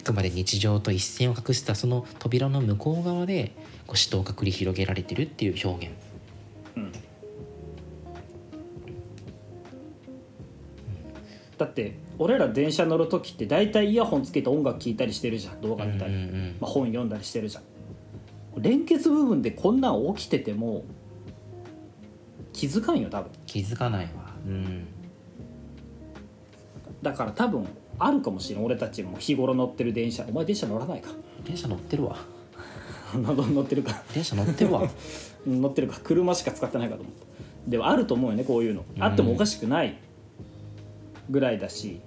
あくまで日常と一線を画したその扉の向こう側でこう死闘が繰り広げられてるっていう表現。うん。だって俺ら電車乗る時って大体イヤホンつけて音楽聴いたりしてるじゃん動画見たり、うんうんうん。まあ、本読んだりしてるじゃん。連結部分でこんなん起きてても気づかんよ多分。気づかないわ。うん。だから多分あるかもしれん。俺たちも日頃乗ってる電車。お前電車乗らないか。電車乗ってるわ。[laughs] 乗ってるか。電車乗ってるわ。[laughs] 乗ってるか車しか使ってないかと思ったでもあると思うよねこういうの。うん。あってもおかしくない。ぐらいだし。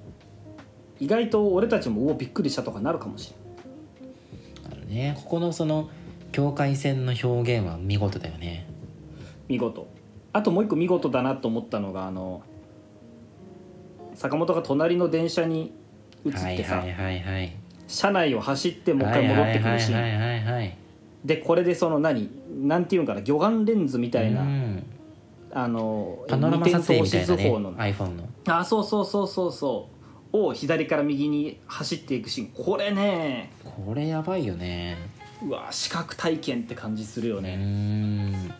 意外と俺たちもおおびっくりしたとかなるかもしれん。あのね。ここのその境界線の表現は見事だよね。見事。あともう一個見事だなと思ったのがあの坂本が隣の電車に移ってさ、はいはいはいはい。車内を走ってもう一回戻ってくるシーンでこれでその何なんていうんかな魚眼レンズみたいな、うん。あのパノラマ撮影みたいなねの。iPhone の。あそうそうそうそうそう。を左から右に走っていくシーン。これね。これやばいよね。うわ視覚体験って感じするよね、ん。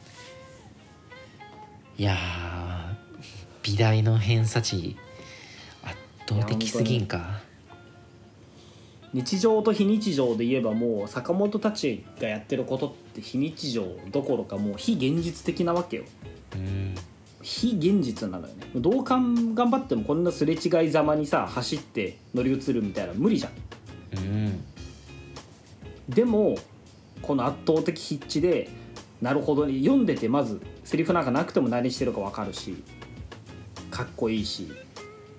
いやー美大の偏差値圧倒的すぎんか日常と非日常で言えばもう坂本たちがやってることって非日常どころかもう非現実的なわけよ。うん。非現実なのよね。どうかん頑張ってもこんなすれ違いざまにさ走って乗り移るみたいな無理じゃん。うん。でもこの圧倒的筆致でなるほど読んでてまずセリフなんかなくても何してるか分かるしかっこいいし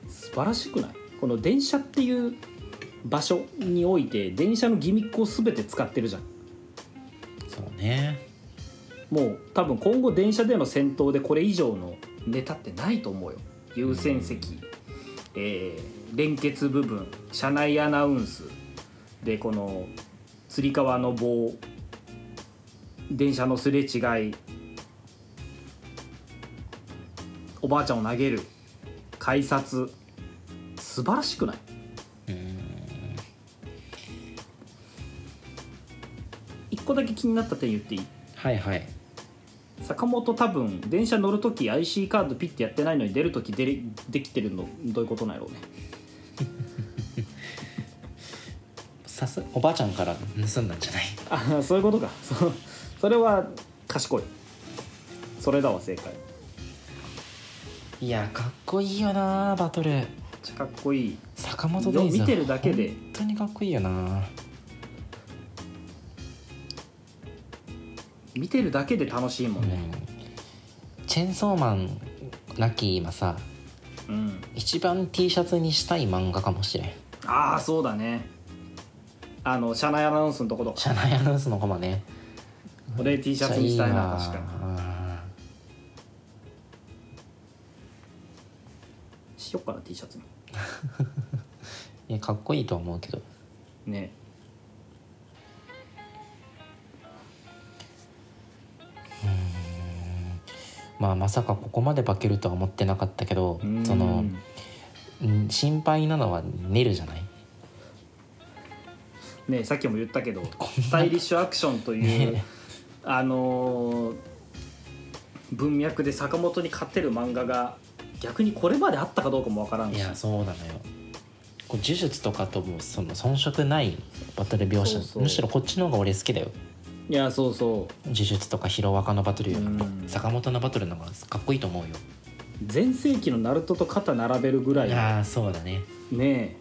素晴らしくない？この電車っていう場所において電車のギミックを全て使ってるじゃん。そうね。もう多分今後電車での戦闘でこれ以上のネタってないと思うよ。優先席、えー連結部分車内アナウンス。でこのつり革の棒。電車のすれ違い。おばあちゃんを投げる。改札。素晴らしくない？個だけ気になった点言っていい？はいはい。坂本多分電車乗るとき IC カードピッてやってないのに出るとき出れできてるのどういうことなんやろうね。[laughs] さすおばあちゃんから盗んだんじゃない？あそういうことか。そ [laughs] それは賢い。それだわ正解。いやかっこいいよなバトル。ちゃかっこいい。坂本デイ見てるだけで。本当にかっこいいよな見てるだけで楽しいもんね。うん。チェンソーマンラッキー今さうん、一番 T シャツにしたい漫画かもしれん。ああそうだね。あの車内アナウンスのところ社内アナウンスのコマね。俺 T シャツにしたいな確かに。にしよっかな T シャツに。[laughs] いやかっこいいとは思うけど。ねまあまさかここまで化けるとは思ってなかったけどうん。そのうん心配なのはネルじゃない？ねさっきも言ったけどスタイリッシュアクションという、ねあのー文脈で坂本に勝てる漫画が逆にこれまであったかどうかもわからんし。いやそうなのよ。こう呪術とかともその遜色ないバトル描写。むしろこっちの方が俺好きだよいやそうそ呪術とかヒロアカのバトルよ。りもうん。坂本のバトルの方がかっこいいと思うよ。う全盛期のナルトと肩並べるぐらい。いやーそうだね。ね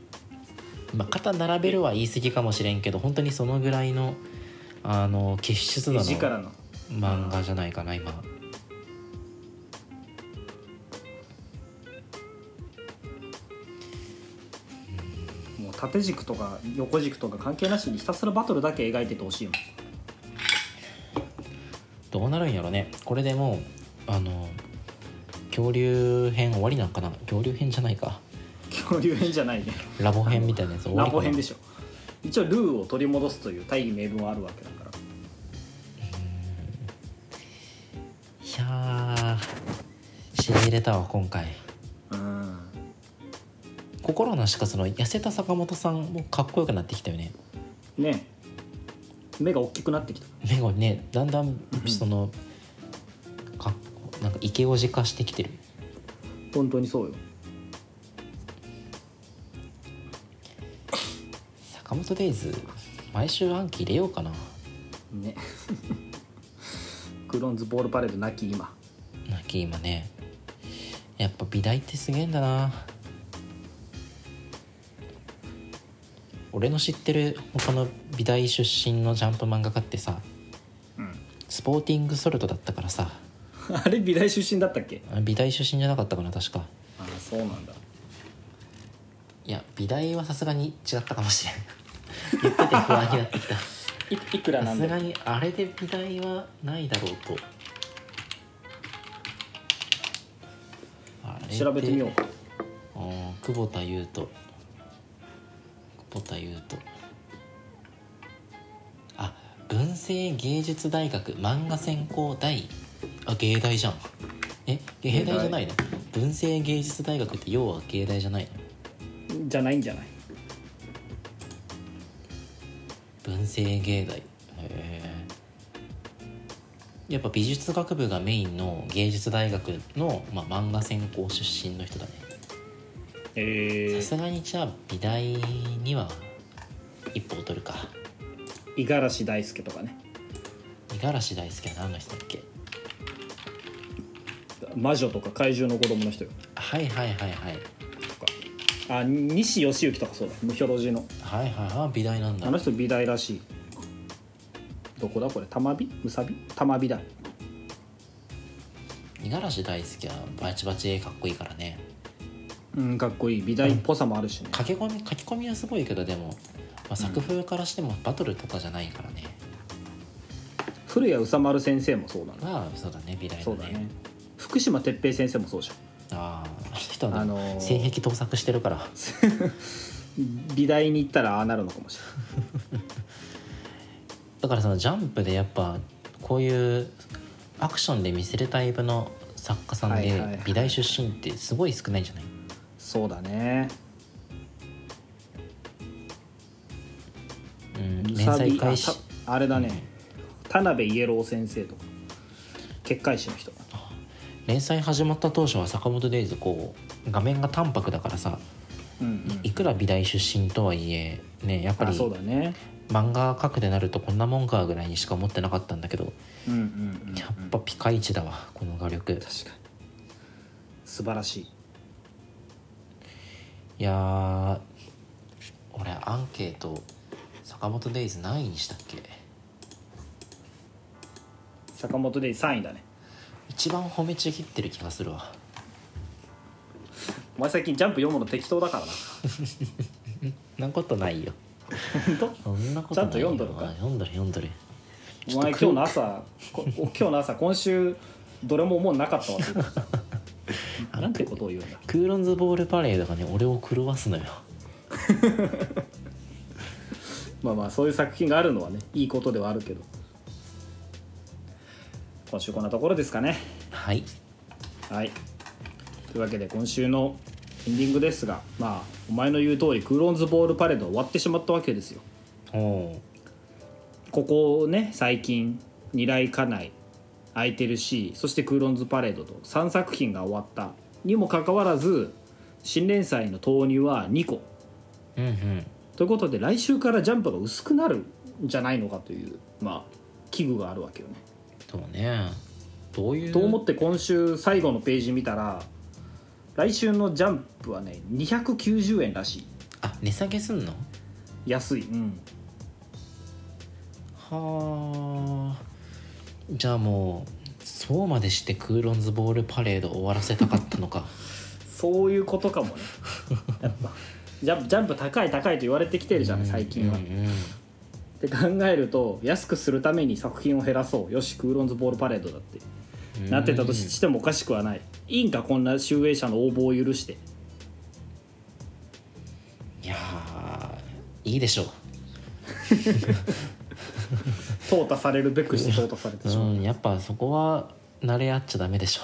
まあ肩並べるは言い過ぎかもしれんけど本当にそのぐらいのあの傑出え度の。漫画じゃないかな今。もう縦軸とか横軸とか関係なしにひたすらバトルだけ描いててほしいもんどうなるんやろね。これでもうあの恐竜編終わりなんかな。恐竜編じゃないか。恐竜編じゃないね。ラボ編みたいなやつ終わラりかな。ボ編でしょ。一応ルーを取り戻すという大義名分はあるわけだから。いやーしびれたわ今回。うん。心なしかその痩せた坂本さんもかっこよくなってきたよね。ね目が大きくなってきた。目がねだんだんそのかなんかイケオジ化してきてる。本当にそうよ。坂本デイズ毎週暗記入れようかな。ね。クローンズボールパレードなき今。なんか今ね。やっぱ美大ってすげえんだな俺の知ってる他の美大出身のジャンプ漫画家ってさうん。スポーティングソルトだったからさ。[laughs] あれ美大出身だったっけ？あ美大出身じゃなかったかな確か。ああそうなんだ。いや美大はさすがに違ったかもしれん。[laughs] 言ってて不安になってきた。いいくらさすがなんでにあれで美大はないだろうと。調べてみよう久保田優斗久保田優斗あ文政芸術大学漫画専攻大？あ芸大じゃん。え芸大じゃないの？文政芸術大学って要は芸大じゃないの？じゃないんじゃない？文政芸大。へえやっぱ美術学部がメインの芸術大学の、まあ、漫画専攻出身の人だね。えさすがにじゃあ美大には一歩を取るか。五十嵐大輔とかね。五十嵐大輔は何の人だっけ？魔女とか怪獣の子供の人よ。はいはいはいはい。とか。あ西義行とかそうだ。無表路の。はいはい。はい美大なんだ。あの人美大らしい。どこだこれ？玉美？むさび玉美だ。五十嵐大輔はバチバチ絵かっこいいからねうんかっこいい美大っぽさもあるしね、書き込み書き込みはすごいけどでも、まあ、作風からしてもバトルとかじゃないからね、古谷宇佐丸先生もそうだなまあそうだね美大のそうだね。福島哲平先生もそうじゃんあああの人は、あのー性癖盗作してるから。美大に行ったらああなるのかもしれない。[laughs] だからそのジャンプでやっぱこういうアクションで見せるタイプの作家さんではいはいはい。美大出身ってすごい少ないんじゃない？そうだね。うん連載開始。あれだね。田辺イエロー先生とか。結界師の人。連載始まった当初は坂本デイズこう画面が淡白だからさうんうん。いくら美大出身とはいえねやっぱありそうだね。漫画描くでなるとこんなもんかぐらいにしか思ってなかったんだけどうんうんうん、うん、やっぱピカイチだわこの画力。確かに。素晴らしいいやー俺アンケート坂本デイズ何位にしたっけ？坂本で3位だね。一番褒めちぎってる気がするわ。お前最近ジャンプ読むの適当だからな。そんなことないよ本当？そんなことないよ。ちゃんと読んどるか？あ読んどる読んどる。お前今日の朝こ今日の朝今週どれももうなかったわなんてことを言うんだ。クーロンズボールパレードがね俺を狂わすのよ。[laughs] まあまあそういう作品があるのはねいいことではあるけど。今週こんなところですかね。はい。はい。というわけで今週のエンディングですがまあお前の言う通りクーロンズボールパレードは終わってしまったわけですよ。おおここね最近「二来家内」「空いてるし」そして「クーロンズパレード」と3作品が終わった。にもかかわらず新連載の投入は2個。うんうん。ということで来週からジャンプが薄くなるんじゃないのかというまあ危惧があるわけよね。そうね。どういう？と思って今週最後のページ見たら来週のジャンプはね290円らしい。あ値下げすんの？安い。うん。はあじゃあもうそうまでしてクーロンズボールパレード終わらせたかったのか。[laughs] そういうことかもね。[laughs] やっぱ。ジャンプジャンプ高い高いと言われてきてるじゃん最近は、うんうんうん。って考えると安くするために作品を減らそうよしクーロンズボールパレードだって。なってたとしてもおかしくはない。いいんかこんな集英社の応募を許して。いやーいいでしょ [laughs] 淘汰されるべくして淘汰されてう、しまう、うん、やっぱそこは慣れ合っちゃダメでしょ。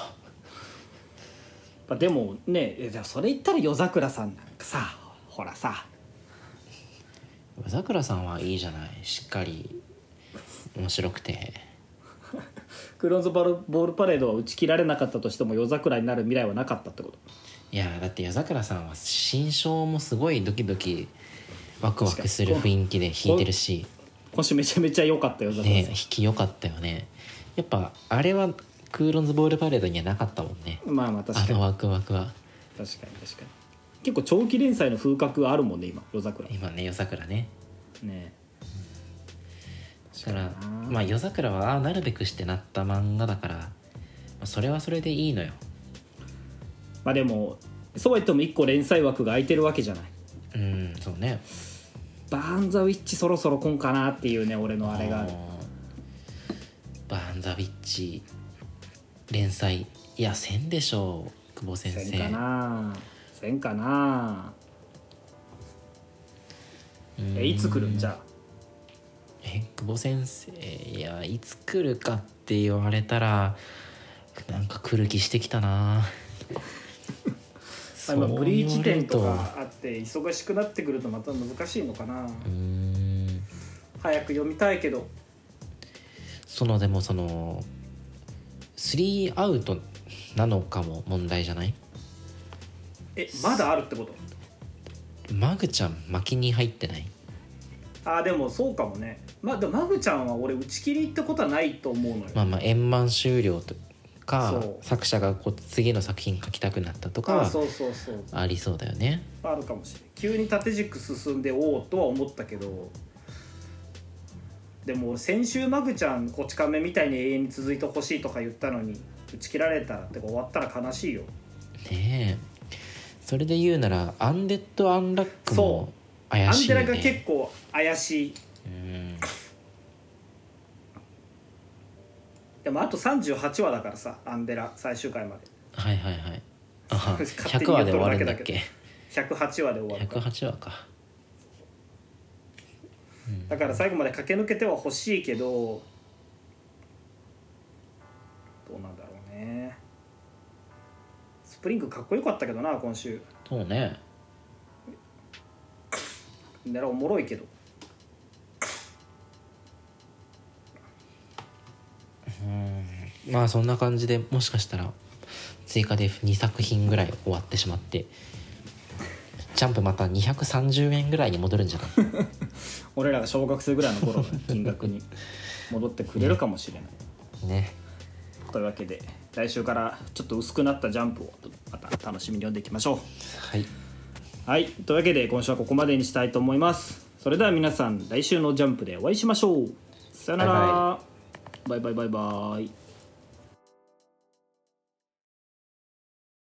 まあでもねえでもそれ言ったら夜桜さんなんかさほらさ。夜桜さんはいいじゃない。しっかり面白くて。[laughs] クーロンズボールボールパレードは打ち切られなかったとしても夜桜になる未来はなかったってこと？いやだって夜桜さんは新章もすごいドキドキワクワクする雰囲気で弾いてるし今週めちゃめちゃ良かった夜桜ねさん、弾き良かったよね。やっぱあれはクーロンズボールパレードにはなかったもんね。まあまあ確かに。あのワクワクは。確かに確かに。結構長期連載の風格があるもんね今夜桜。今ね夜桜ね。ね。だからまあ夜桜はああなるべくしてなった漫画だから、まあ、それはそれでいいのよ。まあでもそうは言っても1個連載枠が空いてるわけじゃない。うんそうねバーン・ザ・ウィッチそろそろ来んかなっていうね俺のあれが。あるーバーン・ザ・ウィッチ連載いやせんでしょう久保先生。せんかな。せんかなうん。えいつ来るん？じゃあ。え久保先生いやいつ来るかって言われたらなんか来る気してきたな。まあ今ブリーチ展とかあって忙しくなってくるとまた難しいのかな。うーん。早く読みたいけど。そのでもその3アウトなのかも問題じゃない？えまだあるってこと？マグちゃん巻きに入ってない？あーでもそうかもね。まあでもマグちゃんは俺打ち切りってことはないと思うのよ、まあまあ円満終了とか作者がこう次の作品書きたくなったとかそうそうそう。ありそうだよね。あるかもしれない急に縦軸進んでおおとは思ったけどでも先週マグちゃんこち亀みたいに永遠に続いてほしいとか言ったのに打ち切られたらってか終わったら悲しいよ。ねえ。それで言うならアンデッド・アンラックもアンデラ怪しいよね。が結構怪しい。うんでもあと38話だからさアンデラ最終回まで。はいはいはい。あは勝手100に言っとる話で終わるんだっだけだけ108話で終わる。から108話か。だから最後まで駆け抜けては欲しいけどどうなんだろうね。スプリングかっこよかったけどな今週。そうね。狙おもろいけどまあそんな感じでもしかしたら追加で2作品ぐらい終わってしまってジャンプまた230円ぐらいに戻るんじゃない？[laughs] 俺らが小学生ぐらいの頃の金額に戻ってくれるかもしれない、ね。というわけで来週からちょっと薄くなったジャンプをまた楽しみに読んでいきましょう。はい。はい。というわけで今週はここまでにしたいと思います。それでは皆さん来週のジャンプでお会いしましょう。さよなら。バイバイバイバイ